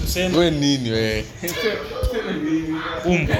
Tuseme we nini we umbwa.